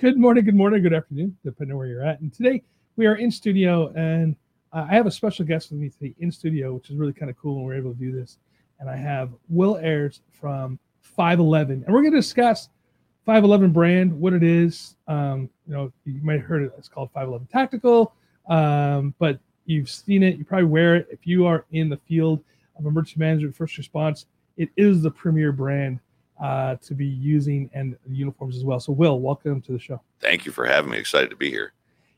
Good morning, good morning, good afternoon, depending on where you're at. And today we are in studio, and I have a special guest with me today in studio, which is really kind of cool when we're able to do this. And I have Will Ayers from 511, and we're going to discuss 511 brand, what it is. Um, you know, you might have heard it. It's called 511 Tactical, um, but you've seen it. You probably wear it if you are in the field of emergency management, first response. It is the premier brand uh, to be using and uniforms as well. So, Will, welcome to the show. Thank you for having me. Excited to be here.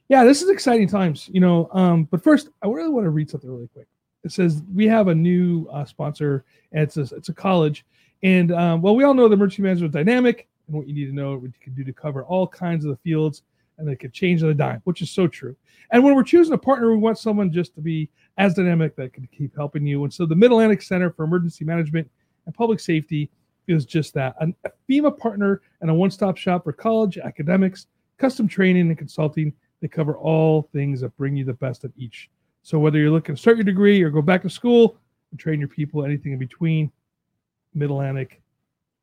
Yeah, this is exciting times, you know. Um, but first, I really want to read something really quick. It says we have a new uh, sponsor, and it's a, it's a college. And um, well, we all know the emergency management dynamic and what you need to know, what you can do to cover all kinds of the fields, and they could change on a dime, which is so true. And when we're choosing a partner, we want someone just to be as dynamic that can keep helping you. And so the Mid Atlantic Center for Emergency Management and Public Safety is just that a FEMA partner and a one stop shop for college, academics, custom training, and consulting. They cover all things that bring you the best of each. So, whether you're looking to start your degree or go back to school and train your people, anything in between, Mid Atlantic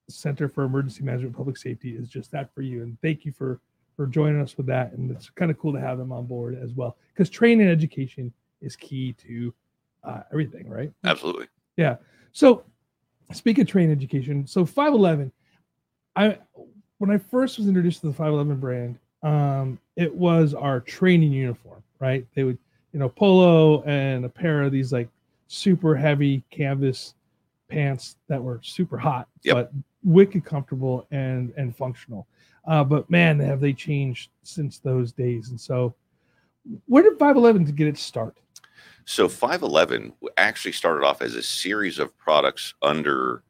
Center for Emergency Management Public Safety is just that for you. And thank you for for joining us with that. And it's kind of cool to have them on board as well because training and education is key to uh, everything, right? Absolutely. Yeah. So speaking of training education, so 511, I when I first was introduced to the 511 brand, um, it was our training uniform, right? They would, you know, polo and a pair of these like super heavy canvas pants that were super hot, Yep. but wicked comfortable and and functional. Uh, but man, have they changed since those days? And so, where did 511 to get its start? So 511 actually started off as a series of products under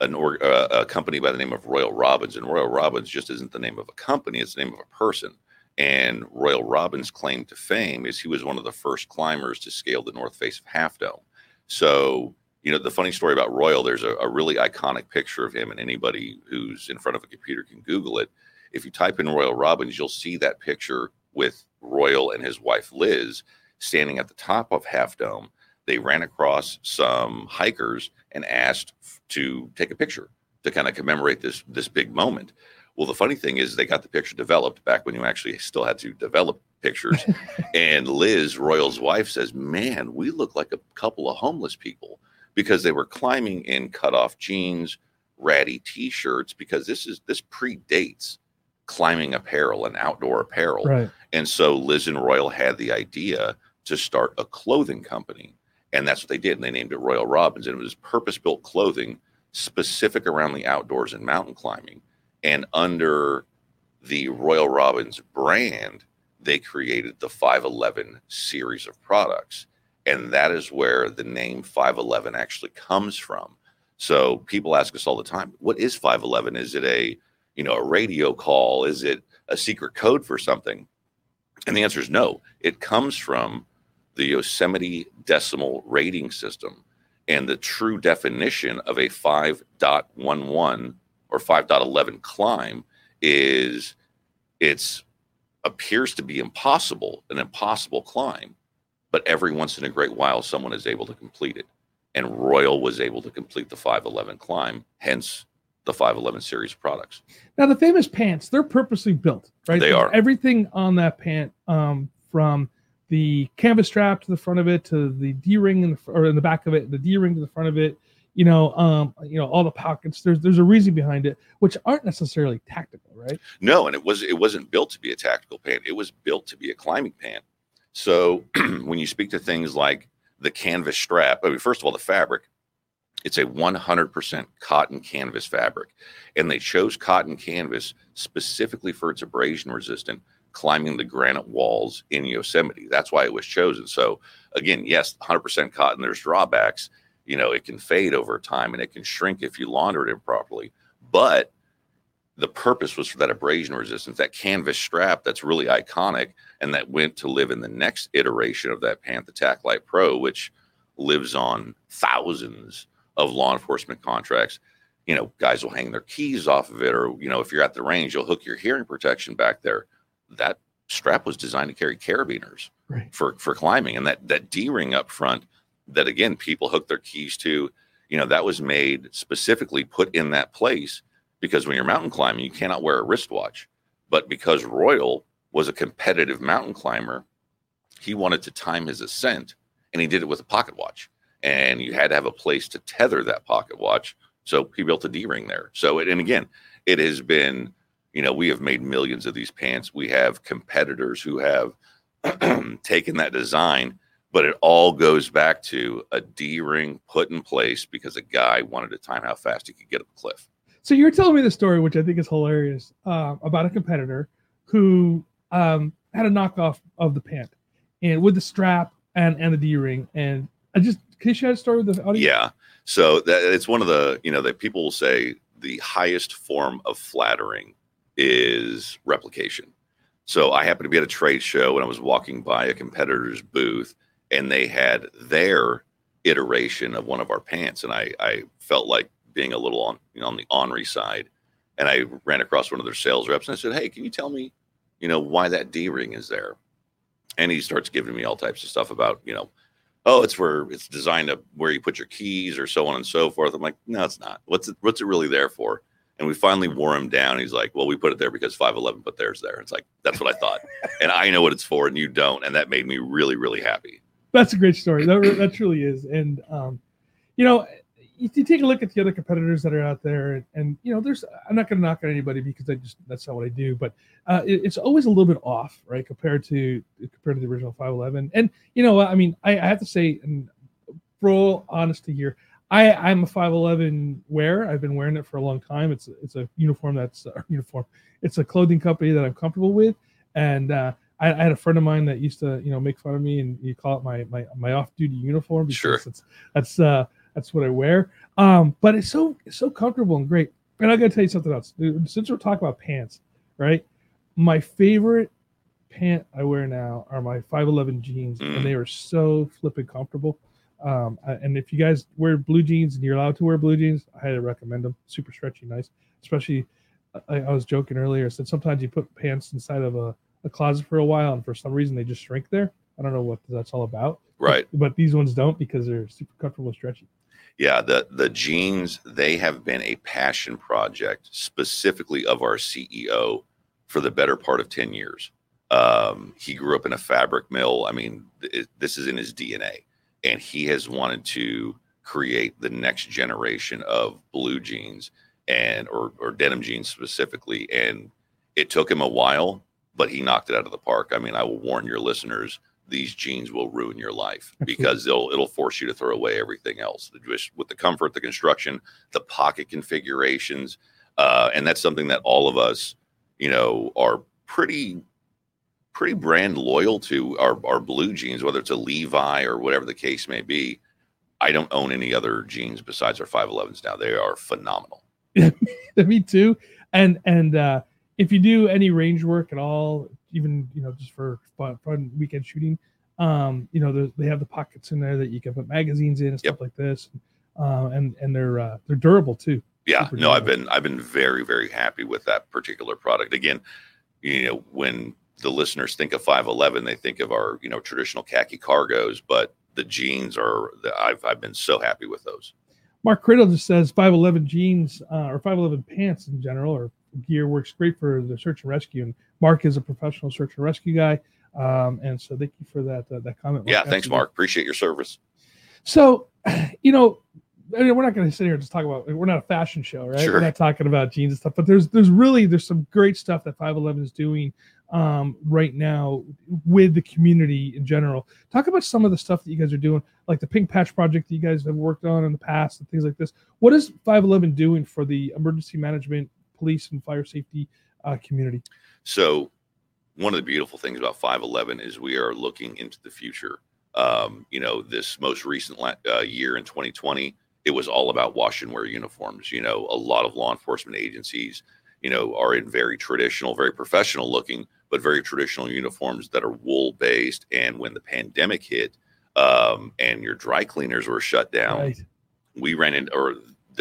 an or, uh, a company by the name of Royal Robbins, and Royal Robbins just isn't the name of a company; it's the name of a person. And Royal Robbins' claim to fame is he was one of the first climbers to scale the north face of Half Dome. So, you know, the funny story about Royal, there's a, a really iconic picture of him, and anybody who's in front of a computer can Google it. If you type in Royal Robbins, you'll see that picture with Royal and his wife Liz standing at the top of Half Dome. They ran across some hikers and asked to take a picture to kind of commemorate this this big moment. Well, the funny thing is they got the picture developed back when you actually still had to develop pictures. and Liz, Royal's wife, says, "Man, we look like a couple of homeless people because they were climbing in cut-off jeans, ratty t-shirts because this is this predates climbing apparel and outdoor apparel. Right. And so Liz and Royal had the idea to start a clothing company. And that's what they did. And they named it Royal Robbins. And it was purpose built clothing specific around the outdoors and mountain climbing. And under the Royal Robbins brand, they created the 511 series of products. And that is where the name 511 actually comes from. So people ask us all the time, what is 511? Is it a, you know, a radio call? Is it a secret code for something? And the answer is no. It comes from the Yosemite decimal rating system. And the true definition of a 5.11 or 5.11 climb is it's appears to be impossible, an impossible climb, but every once in a great while someone is able to complete it. And Royal was able to complete the 511 climb, hence the 511 series of products. Now the famous pants, they're purposely built, right? They are. Everything on that pant, um, from the canvas strap to the front of it to the D ring in the or in the back of it, the D ring to the front of it, you know, um, you know, all the pockets. There's there's a reason behind it, which aren't necessarily tactical, right? No, and it was it wasn't built to be a tactical pant. It was built to be a climbing pant. So when you speak to things like the canvas strap, I mean, first of all, the fabric, it's a 100% cotton canvas fabric, and they chose cotton canvas specifically for its abrasion resistant climbing the granite walls in Yosemite. That's why it was chosen. So again, yes, 100% cotton. There's drawbacks. you know, it can fade over time and it can shrink if you launder it improperly. But the purpose was for that abrasion resistance, that canvas strap that's really iconic, and that went to live in the next iteration of that Panther Taclite Pro, which lives on thousands of law enforcement contracts. You know, guys will hang their keys off of it, or you know, if you're at the range, you'll hook your hearing protection back there. That strap was designed to carry carabiners Right. for for climbing, and that that D ring up front, that again people hook their keys to. You know, that was made specifically put in that place because when you're mountain climbing, you cannot wear a wristwatch. But because Royal was a competitive mountain climber, he wanted to time his ascent, and he did it with a pocket watch. And you had to have a place to tether that pocket watch, so he built a D ring there. So, it, and again, it has been, you know, we have made millions of these pants. We have competitors who have taken that design, but it all goes back to a D ring put in place because a guy wanted to time how fast he could get up a cliff. So you're telling me the story, which I think is hilarious, uh, about a competitor who um, had a knockoff of the pant and with the strap and and the D ring. And I just can you share a story with the audience? Yeah. So that it's one of the, you know, that people will say the highest form of flattering is replication. So I happened to be at a trade show and I was walking by a competitor's booth and they had their iteration of one of our pants. And I, I felt like being a little on, you know, on the ornery side. And I ran across one of their sales reps and I said, Hey, can you tell me, you know, why that D ring is there? And he starts giving me all types of stuff about, you know, oh, it's where it's designed to where you put your keys or so on and so forth. I'm like, no, it's not. What's it, what's it really there for? And we finally wore him down. He's like, well, we put it there because 511 put theirs there. It's like, that's what I thought. and I know what it's for and you don't. And that made me really, really happy. That's a great story. That, that truly is. And, um, you know, you, you take a look at the other competitors that are out there, and, and you know, there's, I'm not going to knock on anybody because I just, that's not what I do, but uh, it, it's always a little bit off, right, compared to, compared to the original 511. And, you know, I mean, I, I have to say, and for all honesty here, I, I'm a 511 wearer. I've been wearing it for a long time. It's it's a uniform that's uh, uniform. It's a clothing company that I'm comfortable with, and uh, I, I had a friend of mine that used to you know make fun of me and you call it my my, my off duty uniform because Sure. it's, that's uh that's what I wear. Um, but it's so it's so comfortable and great. And I got to tell you something else. Since we're talking about pants, right? My favorite pant I wear now are my 511 jeans, Mm. and they are so flipping comfortable. Um, and if you guys wear blue jeans and you're allowed to wear blue jeans, I highly recommend them. Super stretchy, nice. Especially, I, I was joking earlier. I said sometimes you put pants inside of a, a closet for a while, and for some reason they just shrink there. I don't know what that's all about. Right. But, these ones don't because they're super comfortable and stretchy. Yeah. The, the jeans, they have been a passion project specifically of our CEO for the better part of 10 years. Um, he grew up in a fabric mill. I mean, it, this is in his DNA. And he has wanted to create the next generation of blue jeans and or, or denim jeans specifically. And it took him a while, but he knocked it out of the park. I mean, I will warn your listeners, these jeans will ruin your life because they'll it'll force you to throw away everything else. Just with the comfort, the construction, the pocket configurations, uh, and that's something that all of us, you know, are pretty pretty brand loyal to our, our blue jeans, whether it's a Levi or whatever the case may be. I don't own any other jeans besides our 511s now. They are phenomenal. Me too. And and uh, if you do any range work at all, even you know just for fun, fun weekend shooting, um, you know they have the pockets in there that you can put magazines in and stuff Yep. like this, uh, and and they're uh, they're durable too. Yeah, Super no, I've been I've been very very happy with that particular product. Again, you know, when the listeners think of 511, they think of our you know traditional khaki cargos, but the jeans are the, I've I've been so happy with those. Mark Criddle just says 511 jeans uh, or 511 pants in general or gear works great for the search and rescue. And Mark is a professional search and rescue guy, um, and so thank you for that uh, that comment. Yeah, thanks. Mark. Appreciate your service. So, you know, I mean, we're not going to sit here and just talk about. We're not a fashion show, right? Sure. We're not talking about jeans and stuff. But there's there's really there's some great stuff that 511 is doing um, right now with the community in general. Talk about some of the stuff that you guys are doing, like the Pink Patch project that you guys have worked on in the past and things like this. What is 511 doing for the emergency management, police, and fire safety uh, community? So, one of the beautiful things about 511 is we are looking into the future. Um, you know, this most recent uh, year in 2020, it was all about wash and wear uniforms. You know, a lot of law enforcement agencies, you know, are in very traditional, very professional looking, but very traditional uniforms that are wool based. And when the pandemic hit, um, and your dry cleaners were shut down, right. we ran into, or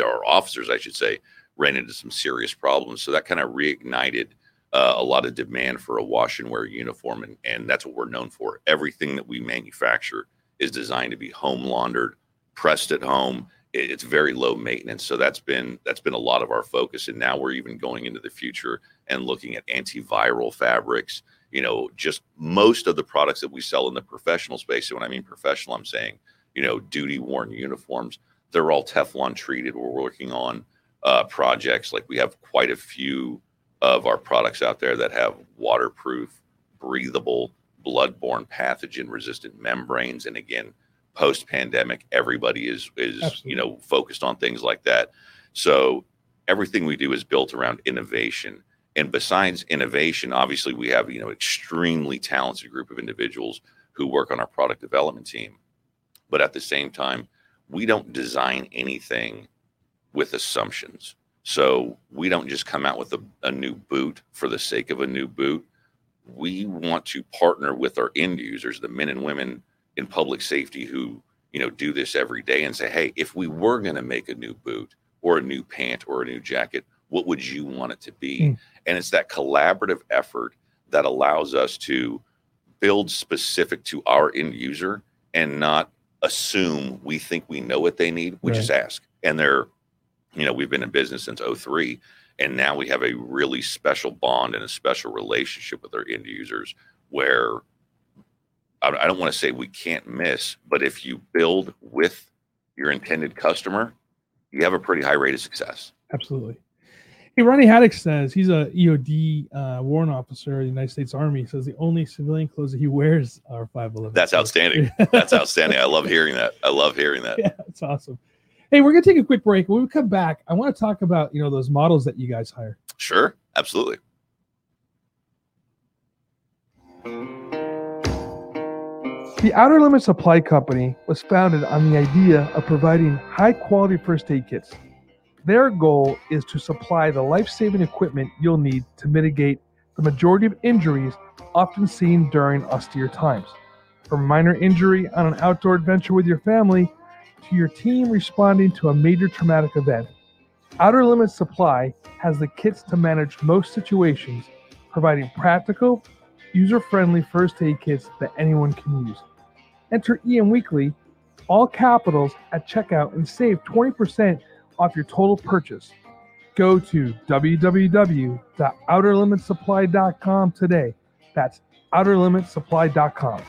our officers, I should say, ran into some serious problems. So that kind of reignited uh, a lot of demand for a wash and wear uniform, and, and that's what we're known for. Everything that we manufacture is designed to be home laundered, pressed at home. It's very low maintenance, so that's been that's been a lot of our focus. And now we're even going into the future and looking at antiviral fabrics. You know, just most of the products that we sell in the professional space. And when I mean professional, I'm saying you know duty worn uniforms. They're all Teflon treated. We're working on uh, projects like we have quite a few of our products out there that have waterproof, breathable, bloodborne pathogen resistant membranes. And again, post pandemic, everybody is is Absolutely. you know focused on things like that. So everything we do is built around innovation. And besides innovation, obviously we have you know extremely talented group of individuals who work on our product development team. But at the same time, we don't design anything with assumptions. So we don't just come out with a, a new boot for the sake of a new boot. We want to partner with our end users, the men and women in public safety who you know do this every day and say, hey, if we were going to make a new boot or a new pant or a new jacket, what would you want it to be? Mm. And it's that collaborative effort that allows us to build specific to our end user and not assume we think we know what they need. We right. just ask. And they're you know, we've been in business since 03 and now we have a really special bond and a special relationship with our end users where I don't want to say we can't miss, but if you build with your intended customer, you have a pretty high rate of success. Absolutely. Hey, Ronnie Haddock says he's a EOD uh, warrant officer in the United States Army. He says the only civilian clothes that he wears are 511. That's outstanding. That's outstanding. I love hearing that. I love hearing that. Yeah, it's awesome. Hey, we're gonna take a quick break. When we come back, I want to talk about you know those models that you guys hire. Sure, absolutely. The Outer Limits Supply Company was founded on the idea of providing high quality first aid kits. Their goal is to supply the life saving equipment you'll need to mitigate the majority of injuries often seen during austere times. From minor injury on an outdoor adventure with your family to your team responding to a major traumatic event. Outer Limits Supply has the kits to manage most situations, providing practical, user friendly first aid kits that anyone can use. Enter EM Weekly, all capitals, at checkout and save 20% off your total purchase. Go to www.outerlimitsupply.com today. That's outerlimitsupply.com.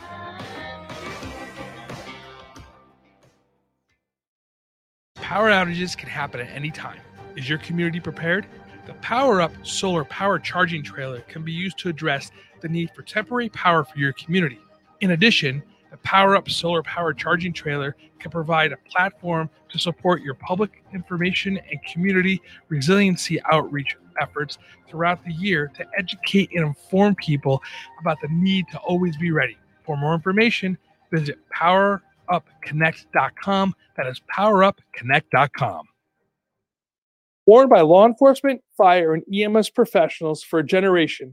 Power outages can happen at any time. Is your community prepared? The Power Up Solar Power Charging Trailer can be used to address the need for temporary power for your community. In addition, the Power Up Solar Power Charging Trailer can provide a platform to support your public information and community resiliency outreach efforts throughout the year to educate and inform people about the need to always be ready. For more information, visit Power powerupconnect.com. That is powerupconnect.com. Worn by law enforcement, fire, and EMS professionals for a generation,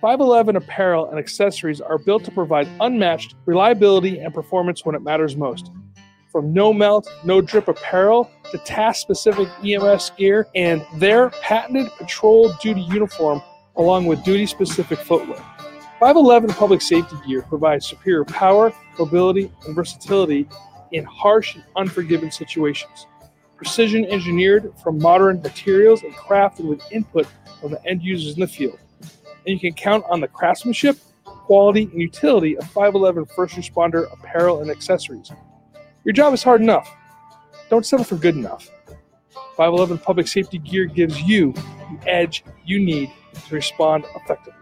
511 apparel and accessories are built to provide unmatched reliability and performance when it matters most. From no melt, no drip apparel to task specific EMS gear and their patented patrol duty uniform, along with duty specific footwear. 511 public safety gear provides superior power, mobility, and versatility in harsh and unforgiving situations. Precision engineered from modern materials and crafted with input from the end users in the field. And you can count on the craftsmanship, quality, and utility of 511 first responder apparel and accessories. Your job is hard enough. Don't settle for good enough. 511 public safety gear gives you the edge you need to respond effectively.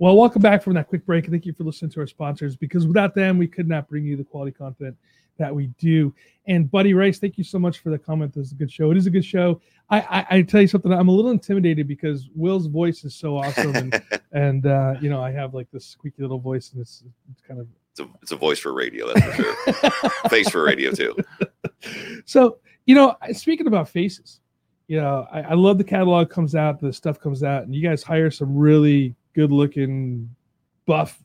Well, welcome back from that quick break. Thank you for listening to our sponsors because without them, we could not bring you the quality content that we do. And Buddy Rice, thank you so much for the comment. This is a good show. It is a good show. I, I, I tell you something. I'm a little intimidated because Will's voice is so awesome, and and uh, you know I have like this squeaky little voice, and it's, it's kind of It's a, it's a voice for radio, that's for sure. Face for radio too. So, you know, speaking about faces, you know, I, I love the catalog comes out, the stuff comes out, and you guys hire some really good looking buff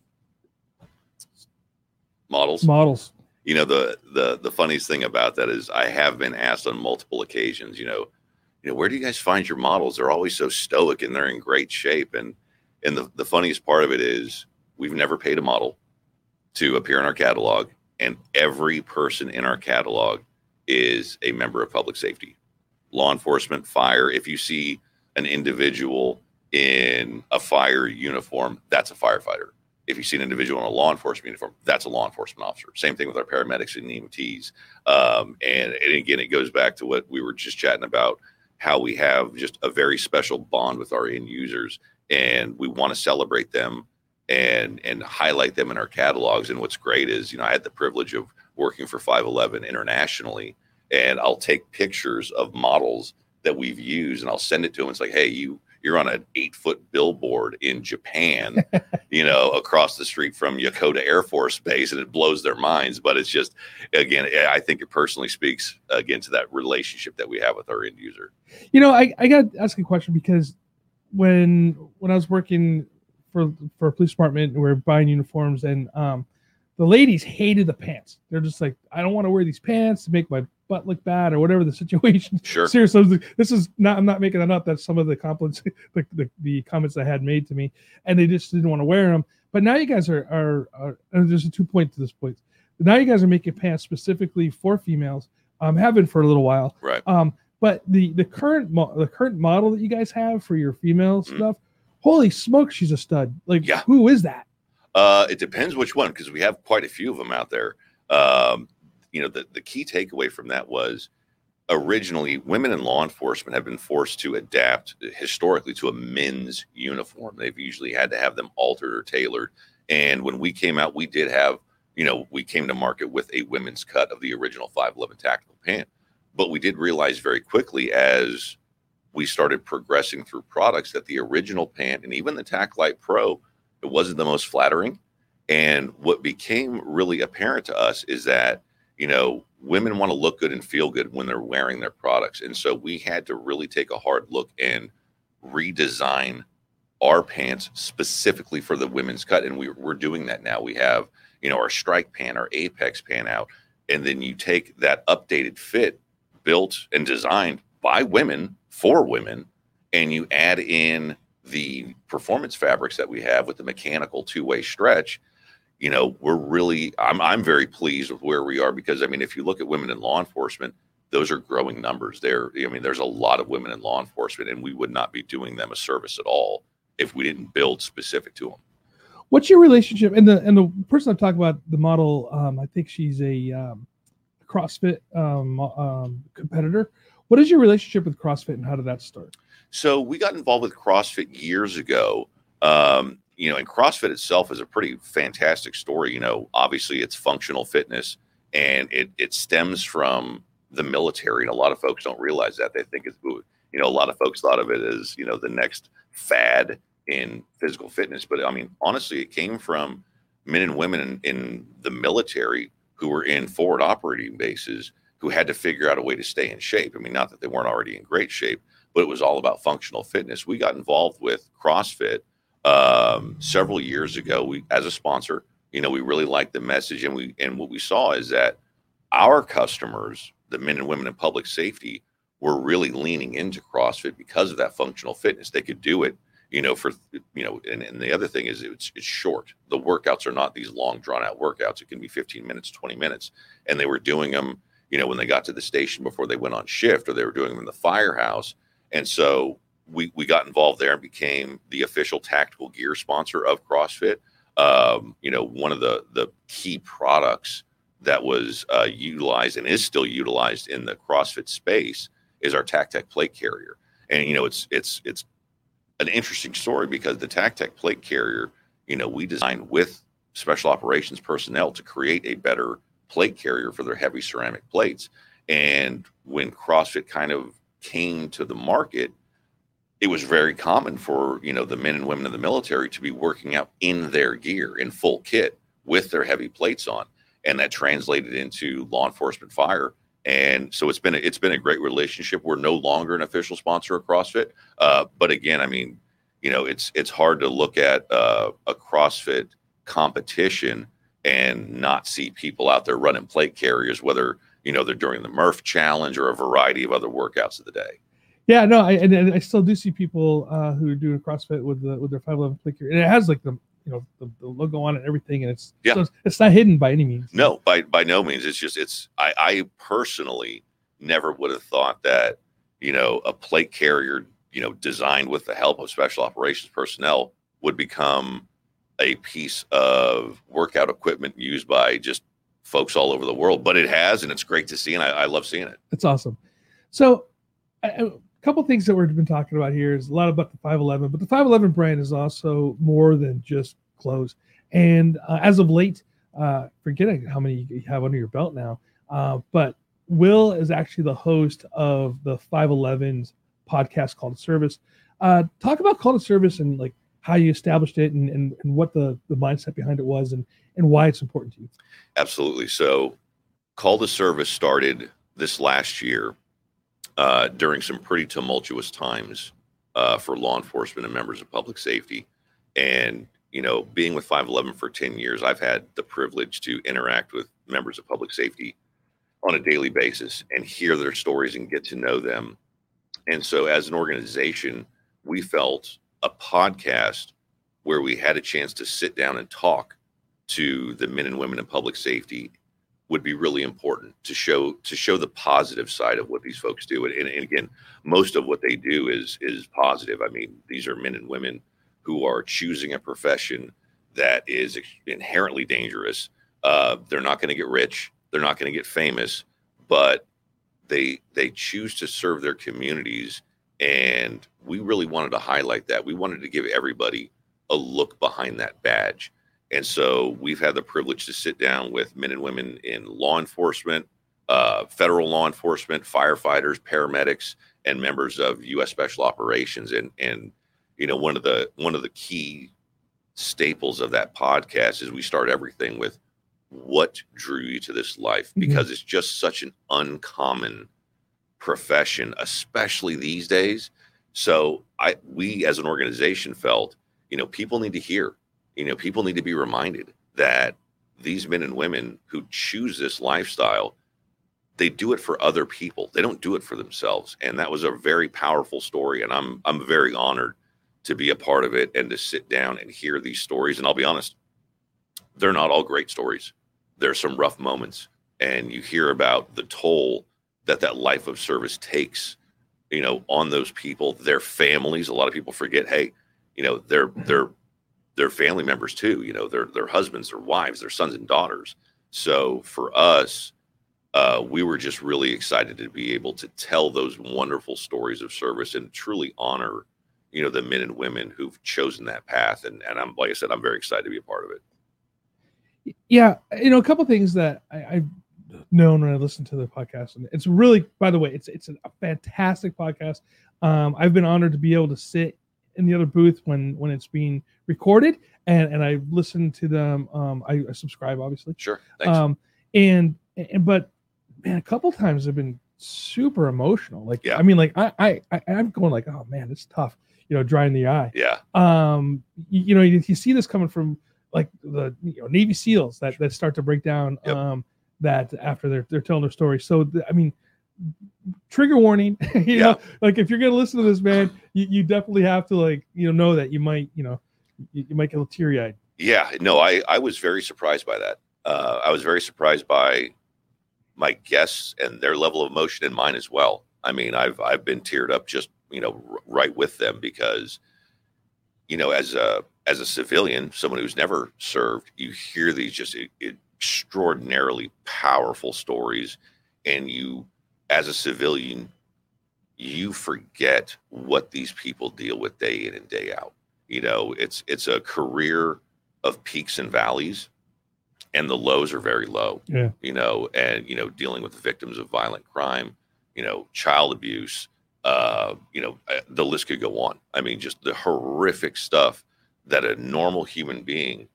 Models. models. You know the the the funniest thing about that is I have been asked on multiple occasions, you know, you know, where do you guys find your models? They're always so stoic and they're in great shape. And and the, the funniest part of it is we've never paid a model to appear in our catalog, and every person in our catalog is a member of public safety, law enforcement, fire. If you see an individual in a fire uniform, that's a firefighter if you see an individual in a law enforcement uniform, that's a law enforcement officer. Same thing with our paramedics and EMTs. Um, and, and again, it goes back to what we were just chatting about how we have just a very special bond with our end users and we want to celebrate them and and highlight them in our catalogs. And what's great is, you know, I had the privilege of working for 511 internationally, and I'll take pictures of models that we've used and I'll send it to them. It's like, hey, you you're on an eight foot billboard in Japan, you know, across the street from Yokota Air Force Base, and it blows their minds. But it's just, again, I think it personally speaks again to that relationship that we have with our end user. You know, I, I got to ask a question because when when I was working for for a police department, we were buying uniforms, and um, the ladies hated the pants. They're just like, I don't want to wear these pants to make my butt look bad or whatever the situation. Sure. Seriously, I was like, this is not. I'm not making that up. That's some of the compliments, the, the, the comments I had made to me, and they just didn't want to wear them. But now you guys are are, are and there's a two point to this point. Now you guys are making pants specifically for females. Um, have been for a little while. Right. Um, but the the current mo- the current model that you guys have for your female Mhm. stuff, holy smoke, she's a stud. Like, Yeah. who is that? Uh, it depends which one because we have quite a few of them out there. Um, you know, the, the key takeaway from that was originally women in law enforcement have been forced to adapt historically to a men's uniform. They've usually had to have them altered or tailored. And when we came out, we did have, you know, we came to market with a women's cut of the original 511 tactical pant. But we did realize very quickly as we started progressing through products that the original pant and even the Taclite Pro, it wasn't the most flattering. And what became really apparent to us is that, you know, women want to look good and feel good when they're wearing their products. And so we had to really take a hard look and redesign our pants specifically for the women's cut. And we, we're doing that now. We have, you know, our Stryke pant, our apex pant out. And then you take that updated fit built and designed by women for women, and you add in the performance fabrics that we have with the mechanical two-way stretch you know we're really i'm i'm very pleased with where we are because i mean if you look at women in law enforcement those are growing numbers there i mean there's a lot of women in law enforcement and we would not be doing them a service at all if we didn't build specific to them What's your relationship? And the and the person I'm talking about, the model, um, I think she's a um, CrossFit um, um, competitor. What is your relationship with CrossFit, and how did that start? So we got involved with CrossFit years ago. Um, you know, and CrossFit itself is a pretty fantastic story. You know, obviously it's functional fitness and it it stems from the military. And a lot of folks don't realize that. They think it's you know, a lot of folks thought of it as, you know, the next fad in physical fitness. But I mean, honestly, it came from men and women in, in the military who were in forward operating bases who had to figure out a way to stay in shape. I mean, not that they weren't already in great shape, but it was all about functional fitness. We got involved with CrossFit um, several years ago. We, as a sponsor, you know, we really liked the message, and we and what we saw is that our customers, the men and women in public safety, were really leaning into CrossFit because of that functional fitness. They could do it, you know, for you know, and, and the other thing is it's it's short. The workouts are not these long, drawn out workouts. It can be 15 minutes, 20 minutes, and they were doing them you know, when they got to the station before they went on shift or they were doing them in the firehouse. And so we, we got involved there and became the official tactical gear sponsor of CrossFit. Um, you know, one of the, the key products that was uh, utilized and is still utilized in the CrossFit space is our TacTec plate carrier. And, you know, it's, it's, it's an interesting story because the TacTec plate carrier, you know, we designed with special operations personnel to create a better plate carrier for their heavy ceramic plates. And when CrossFit kind of came to the market, it was very common for you know the men and women of the military to be working out in their gear in full kit with their heavy plates on, and that translated into law enforcement fire. And so it's been a, it's been a great relationship. We're no longer an official sponsor of CrossFit, uh, but again, I mean, you know, it's it's hard to look at uh, a CrossFit competition and not see people out there running plate carriers, whether you know they're during the Murph Challenge or a variety of other workouts of the day. Yeah, no, I and, and I still do see people uh, who are doing CrossFit with the with their five eleven plate carrier, and it has like the you know the, the, logo on it and everything, and it's yeah. So it's, not hidden by any means. No, by by no means. It's just it's I, I personally never would have thought that you know a plate carrier you know designed with the help of special operations personnel would become a piece of workout equipment used by just folks all over the world. But it has, and it's great to see, and I, I love seeing it. It's awesome. So. a couple things that we've been talking about here is a lot about the 511, but the 511 brand is also more than just clothes. And uh, as of late, uh, forgetting how many you have under your belt now, uh, but Will is actually the host of the 511's podcast called Service. Uh, talk about Call to Service and like how you established it and, and, and what the, the mindset behind it was and, and why it's important to you. Absolutely. So, Call to Service started this last year uh, during some pretty tumultuous times uh, for law enforcement and members of public safety. And, you know, being with 511 for 10 years, I've had the privilege to interact with members of public safety on a daily basis and hear their stories and get to know them. And so, as an organization, we felt a podcast where we had a chance to sit down and talk to the men and women in public safety would be really important to show to show the positive side of what these folks do. And, and, again, most of what they do is is positive. I mean, these are men and women who are choosing a profession that is inherently dangerous. Uh, they're not going to get rich. They're not going to get famous, but they they choose to serve their communities. And we really wanted to highlight that. We wanted to give everybody a look behind that badge and so we've had the privilege to sit down with men and women in law enforcement, uh, federal law enforcement, firefighters, paramedics, and members of U.S. Special Operations. And and you know one of the one of the key staples of that podcast is we start everything with what drew you to this life mm-hmm. because mm-hmm. it's just such an uncommon profession, especially these days. So I we as an organization felt you know people need to hear you know, people need to be reminded that these men and women who choose this lifestyle, they do it for other people. They don't do it for themselves. And that was a very powerful story. And I'm I'm very honored to be a part of it and to sit down and hear these stories. And I'll be honest, they're not all great stories. There's some rough moments. And you hear about the toll that that life of service takes, you know, on those people, their families. A lot of people forget, hey, you know, they're they're their family members too. You know, their their husbands, their wives, their sons and daughters. So for us, uh, we were just really excited to be able to tell those wonderful stories of service and truly honor, you know, the men and women who've chosen that path. And and I'm like I said, I'm very excited to be a part of it. Yeah, you know, a couple things that I, I've known when I listen to the podcast, and it's really, by the way, it's it's a fantastic podcast. Um, I've been honored to be able to sit in the other booth when when it's being recorded and and I listen to them. Um, I, I subscribe obviously. Sure. Thanks. Um, and and but man, a couple times I've been super emotional. Like yeah. I mean, like I I, I am going like, oh man, it's tough. You know, drying the eye. Yeah. Um, you, you know, you, you see this coming from like the you know Navy SEALs that that start to break down. Yep. Um, that after they're they're telling their story. So the, I mean, trigger warning you yeah. know like if you're gonna listen to this man you, you definitely have to like you know know that you might you know you, you might get a little teary-eyed. Yeah no i i was very surprised by that. Uh i was very surprised by my guests and their level of emotion and mine as well. I mean i've i've been teared up just you know r- right with them because you know as a as a civilian someone who's never served you hear these just extraordinarily powerful stories and you as a civilian, you forget what these people deal with day in and day out. You know, it's it's a career of peaks and valleys, and the lows are very low. Yeah. You know, and you know, dealing with victims of violent crime, you know, child abuse, uh, you know, uh, the list could go on. I mean, just the horrific stuff that a normal human being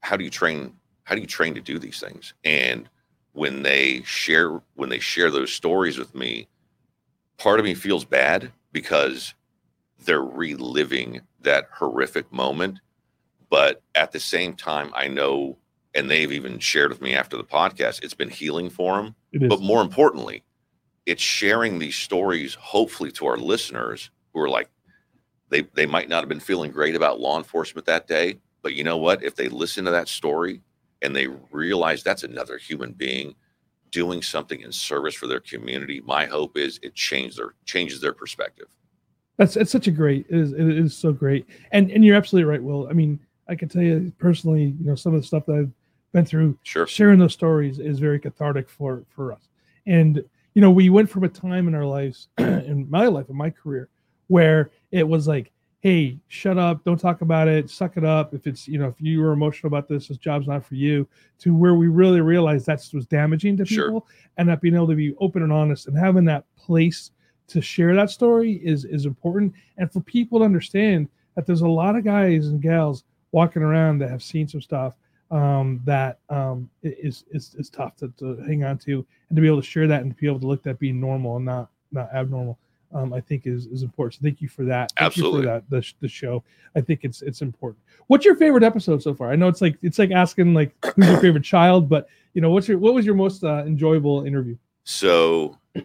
how do you train how do you train to do these things and when they share when they share those stories with me part of me feels bad because they're reliving that horrific moment. But at the same time i know and they've even shared with me after the podcast it's been healing for them but more importantly it's sharing these stories hopefully to our listeners who are like they they might not have been feeling great about law enforcement that day but you know what? If they listen to that story and they realize that's another human being doing something in service for their community my hope is it changes their changes their perspective. That's it's such a great it is, it is so great. And and you're absolutely right will. I mean i can tell you personally you know some of the stuff that i've been through sure. sharing those stories is very cathartic for for us. And you know we went from a time in our lives in my life in my career where it was like hey shut up don't talk about it suck it up. If it's you know if you were emotional about this this job's not for you to where we really realized that was damaging to Sure. people and not being able to be open and honest and having that place to share that story is is important. And for people to understand that there's a lot of guys and gals walking around that have seen some stuff um, that um, is, is is tough to, to hang on to and to be able to share that and to be able to look at being normal and not not abnormal um, I think is is important. So thank you for that. Thank Absolutely. you for that the, the show. I think it's it's important. What's your favorite episode so far? I know it's like it's like asking like who's your favorite child, but you know what's your what was your most uh, enjoyable interview? So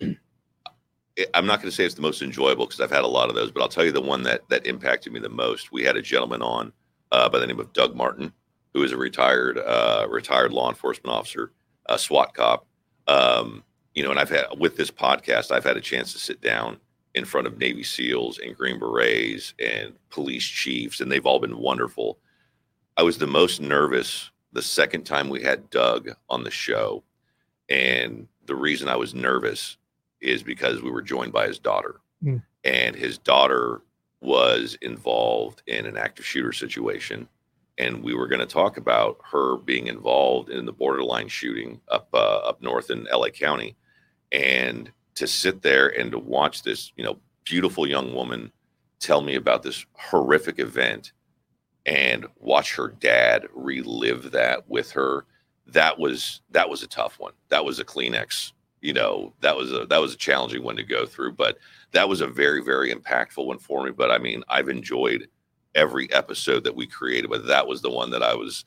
I'm not going to say it's the most enjoyable because I've had a lot of those, but I'll tell you the one that that impacted me the most. We had a gentleman on uh, by the name of Doug Martin, who is a retired uh, retired law enforcement officer, a SWAT cop. Um, you know, and I've had with this podcast, I've had a chance to sit down in front of Navy SEALs and Green Berets and police chiefs, and they've all been wonderful. I was the most nervous the second time we had Doug on the show. And the reason I was nervous is because we were joined by his daughter. Hmm. And his daughter was involved in an active shooter situation. And we were going to talk about her being involved in the borderline shooting up uh, up north in LA County. And to sit there and to watch this, you know, beautiful young woman tell me about this horrific event and watch her dad relive that with her that was that was a tough one. That was a kleenex you know that was a that was a challenging one to go through but that was a very very impactful one for me. But i mean i've enjoyed every episode that we created but that was the one that i was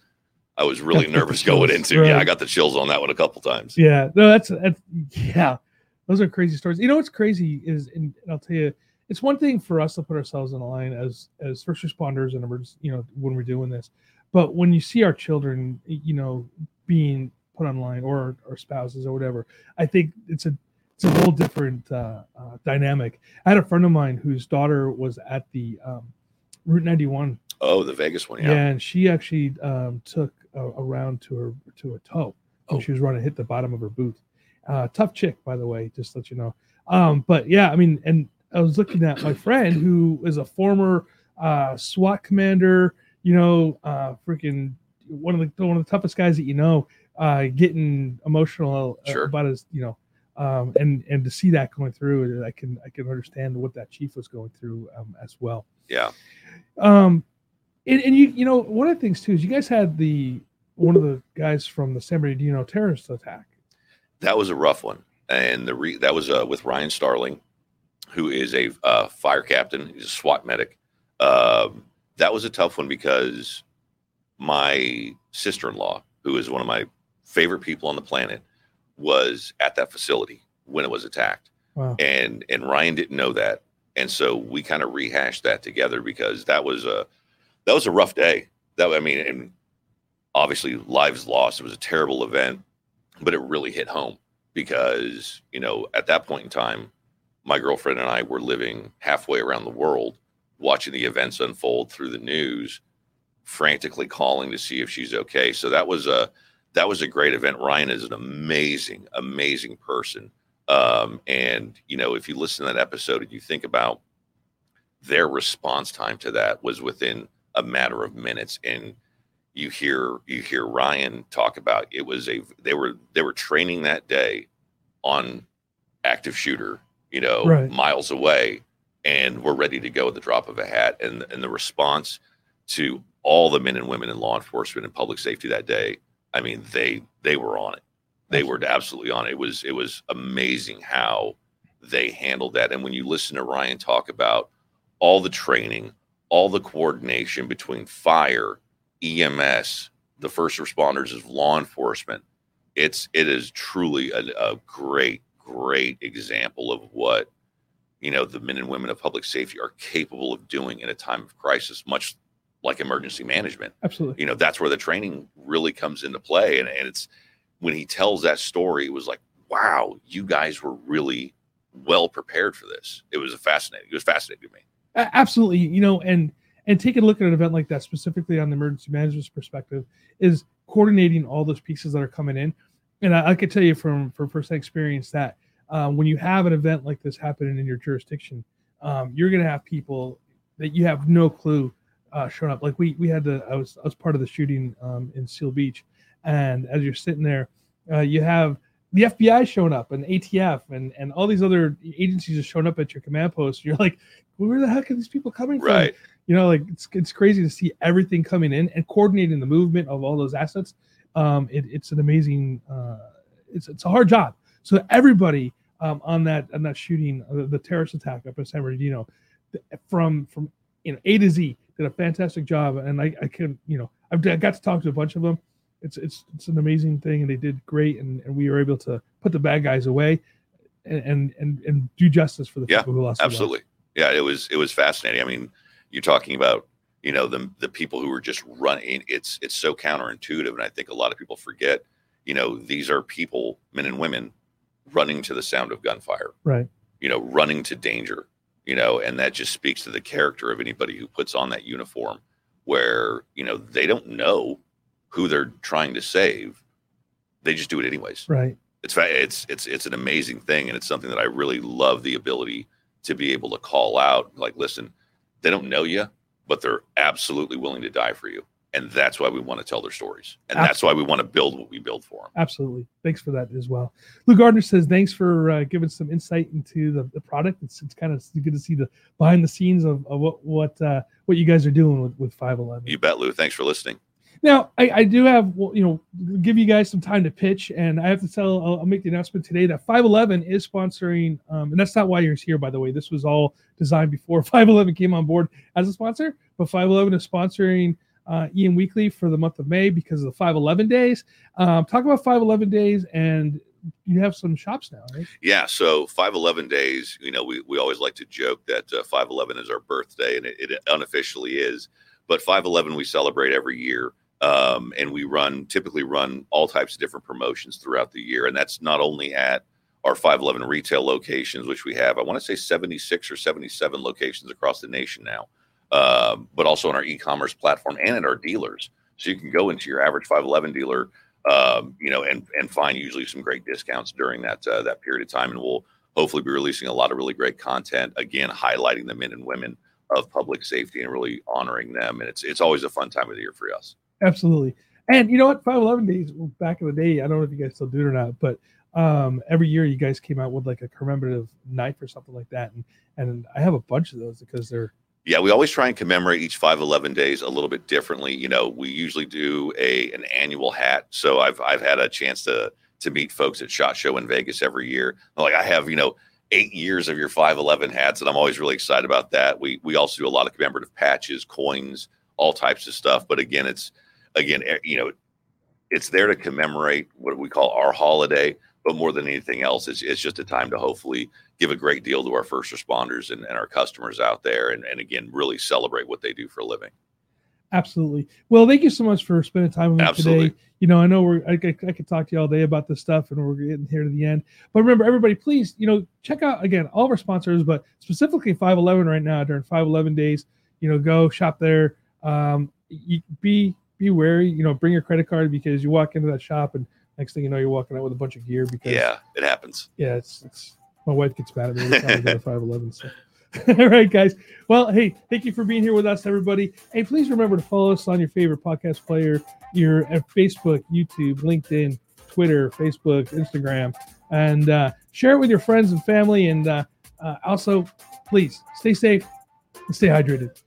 i was really nervous going into. Yeah i got the chills on that one a couple times. Yeah, no, that's that's yeah, those are crazy stories. You know what's crazy is, and I'll tell you, it's one thing for us to put ourselves in a line as as first responders and emergency, you know, when we're doing this, but when you see our children, you know, being put online or our spouses or whatever, I think it's a it's a whole different uh, uh, dynamic. I had a friend of mine whose daughter was at the um, Route 91 oh the vegas one yeah. yeah, and she actually um, took a, a round to her to her toe Oh. she was running, hit the bottom of her boot. Uh, tough chick, by the way, just to let you know. Um, but yeah, I mean, and I was looking at my friend who is a former uh, SWAT commander. You know, uh, freaking one of the one of the toughest guys that you know, uh, getting emotional uh, Sure. about his, you know, um, and and to see that going through, I can I can understand what that chief was going through um, as well. yeah. Um, and, and you you know one of the things too is you guys had the one of the guys from the San Bernardino terrorist attack. That was a rough one. And the re- that was uh, with ryan starling who is a uh, fire captain. He's a swat medic. Um, that was a tough one because my sister-in-law who is one of my favorite people on the planet was at that facility when it was attacked. Wow. and and ryan didn't know that. And so we kind of rehashed that together because that was a that was a rough day. That i mean and obviously lives lost. It was a terrible event but it really hit home because you know at that point in time my girlfriend and i were living halfway around the world watching the events unfold through the news frantically calling to see if she's okay. So that was a that was a great event. Ryan is an amazing amazing person. Um, and you know if you listen to that episode and you think about their response time to that was within a matter of minutes. And you hear you hear Ryan talk about it was a they were they were training that day on active shooter, you know, Right. miles away, and we're ready to go at the drop of a hat. And and the response to all the men and women in law enforcement and public safety that day, I mean, they they were on it. They were absolutely on it. It was it was amazing how they handled that. And when you listen to Ryan talk about all the training, all the coordination between fire, EMS, the first responders of law enforcement, it's it is truly a, a great great example of what you know the men and women of public safety are capable of doing in a time of crisis much like emergency management. Absolutely. you know that's where the training really comes into play. And, and it's when he tells that story it was like wow you guys were really well prepared for this. It was a fascinating it was fascinating to me. Absolutely. You know, and and taking a look at an event like that, specifically on the emergency management's perspective, is coordinating all those pieces that are coming in. And I, I could tell you from from firsthand experience that um, when you have an event like this happening in your jurisdiction, um, you're going to have people that you have no clue uh, showing up. Like we we had the I was I was part of the shooting um, in Seal Beach, and as you're sitting there, uh, you have the FBI showing up and ATF and and all these other agencies are showing up at your command post. You're like, where the heck are these people coming from? right You know, like it's it's crazy to see everything coming in and coordinating the movement of all those assets. Um, it, it's an amazing. Uh, it's it's a hard job. So everybody um, on that on that shooting, uh, the terrorist attack up in San Bernardino, from from you know A to Z did a fantastic job, and I I can you know I've I got to talk to a bunch of them. It's it's it's an amazing thing, and they did great, and, and we were able to put the bad guys away, and and and, and do justice for the Yeah, people who lost. their lives. absolutely yeah it was it was fascinating i mean you're talking about you know the the people who were just running it's it's so counterintuitive and i think a lot of people forget you know these are people men and women running to the sound of gunfire Right. you know running to danger you know and that just speaks to the character of anybody who puts on that uniform where you know they don't know who they're trying to save they just do it anyways Right. it's it's it's it's an amazing thing and it's something that i really love the ability to be able to call out like listen they don't know you but they're absolutely willing to die for you and that's why we want to tell their stories and that's why we want to build what we build for them Absolutely. Thanks for that as well. Lou Gardner says, thanks for uh, giving some insight into the, the product. It's, it's kind of good to see the behind the scenes of, of what what uh, what you guys are doing with, with 511. you bet lou thanks for listening Now, I, I do have, you know, give you guys some time to pitch, and I have to tell, I'll, I'll make the announcement today that 511 is sponsoring, um, and that's not why you're here, by the way. This was all designed before 511 came on board as a sponsor, but 511 is sponsoring uh, EM Weekly for the month of May because of the 511 days. Um, talk about 511 days, and you have some shops now, right? Yeah, so 511 days, you know, we, we always like to joke that uh, 511 is our birthday, and it, it unofficially is. But 511 we celebrate every year, um, and we run typically run all types of different promotions throughout the year, and that's not only at our 511 retail locations, which we have, I want to say 76 or 77 locations across the nation now, um, but also on our e-commerce platform and at our dealers. So you can go into your average 511 dealer um, you know, and and find usually some great discounts during that uh, that period of time. And we'll hopefully be releasing a lot of really great content again, highlighting the men and women of public safety and really honoring them. And it's it's always a fun time of the year for us. Absolutely. And you know what? 511 days well, back in the day, I don't know if you guys still do it or not, but um, every year you guys came out with like a commemorative knife or something like that. And and I have a bunch of those because they're Yeah, we always try and commemorate each 511 days a little bit differently. You know, we usually do a an annual hat. So I've I've had a chance to to meet folks at Shot Show in Vegas every year. Like I have, you know, eight years of your 511 hats, and I'm always really excited about that. We we also do a lot of commemorative patches, coins, all types of stuff. But again, it's again, eh, you know, it's there to commemorate what we call our holiday. But more than anything else, it's, it's just a time to hopefully give a great deal to our first responders and, and our customers out there. And, and again, really celebrate what they do for a living. absolutely well. Thank you so much for spending time with me Absolutely. today. You know, I know we're I, I, I could talk to you all day about this stuff, and we're getting here to the end. But remember, everybody, please, you know, check out again all of our sponsors, but specifically 511 right now during 511 days. You know, go shop there. Um, you, be be wary. You know, bring your credit card because you walk into that shop and next thing you know, you're walking out with a bunch of gear because Yeah, it happens. yeah, it's it's my wife gets mad at me every time I go to 511. So all right, guys. Well, hey, thank you for being here with us, everybody. Hey, please remember to follow us on your favorite podcast player, your uh, Facebook, YouTube, LinkedIn, Twitter, Facebook, Instagram, and uh, share it with your friends and family. And uh, uh, also, please stay safe and stay hydrated.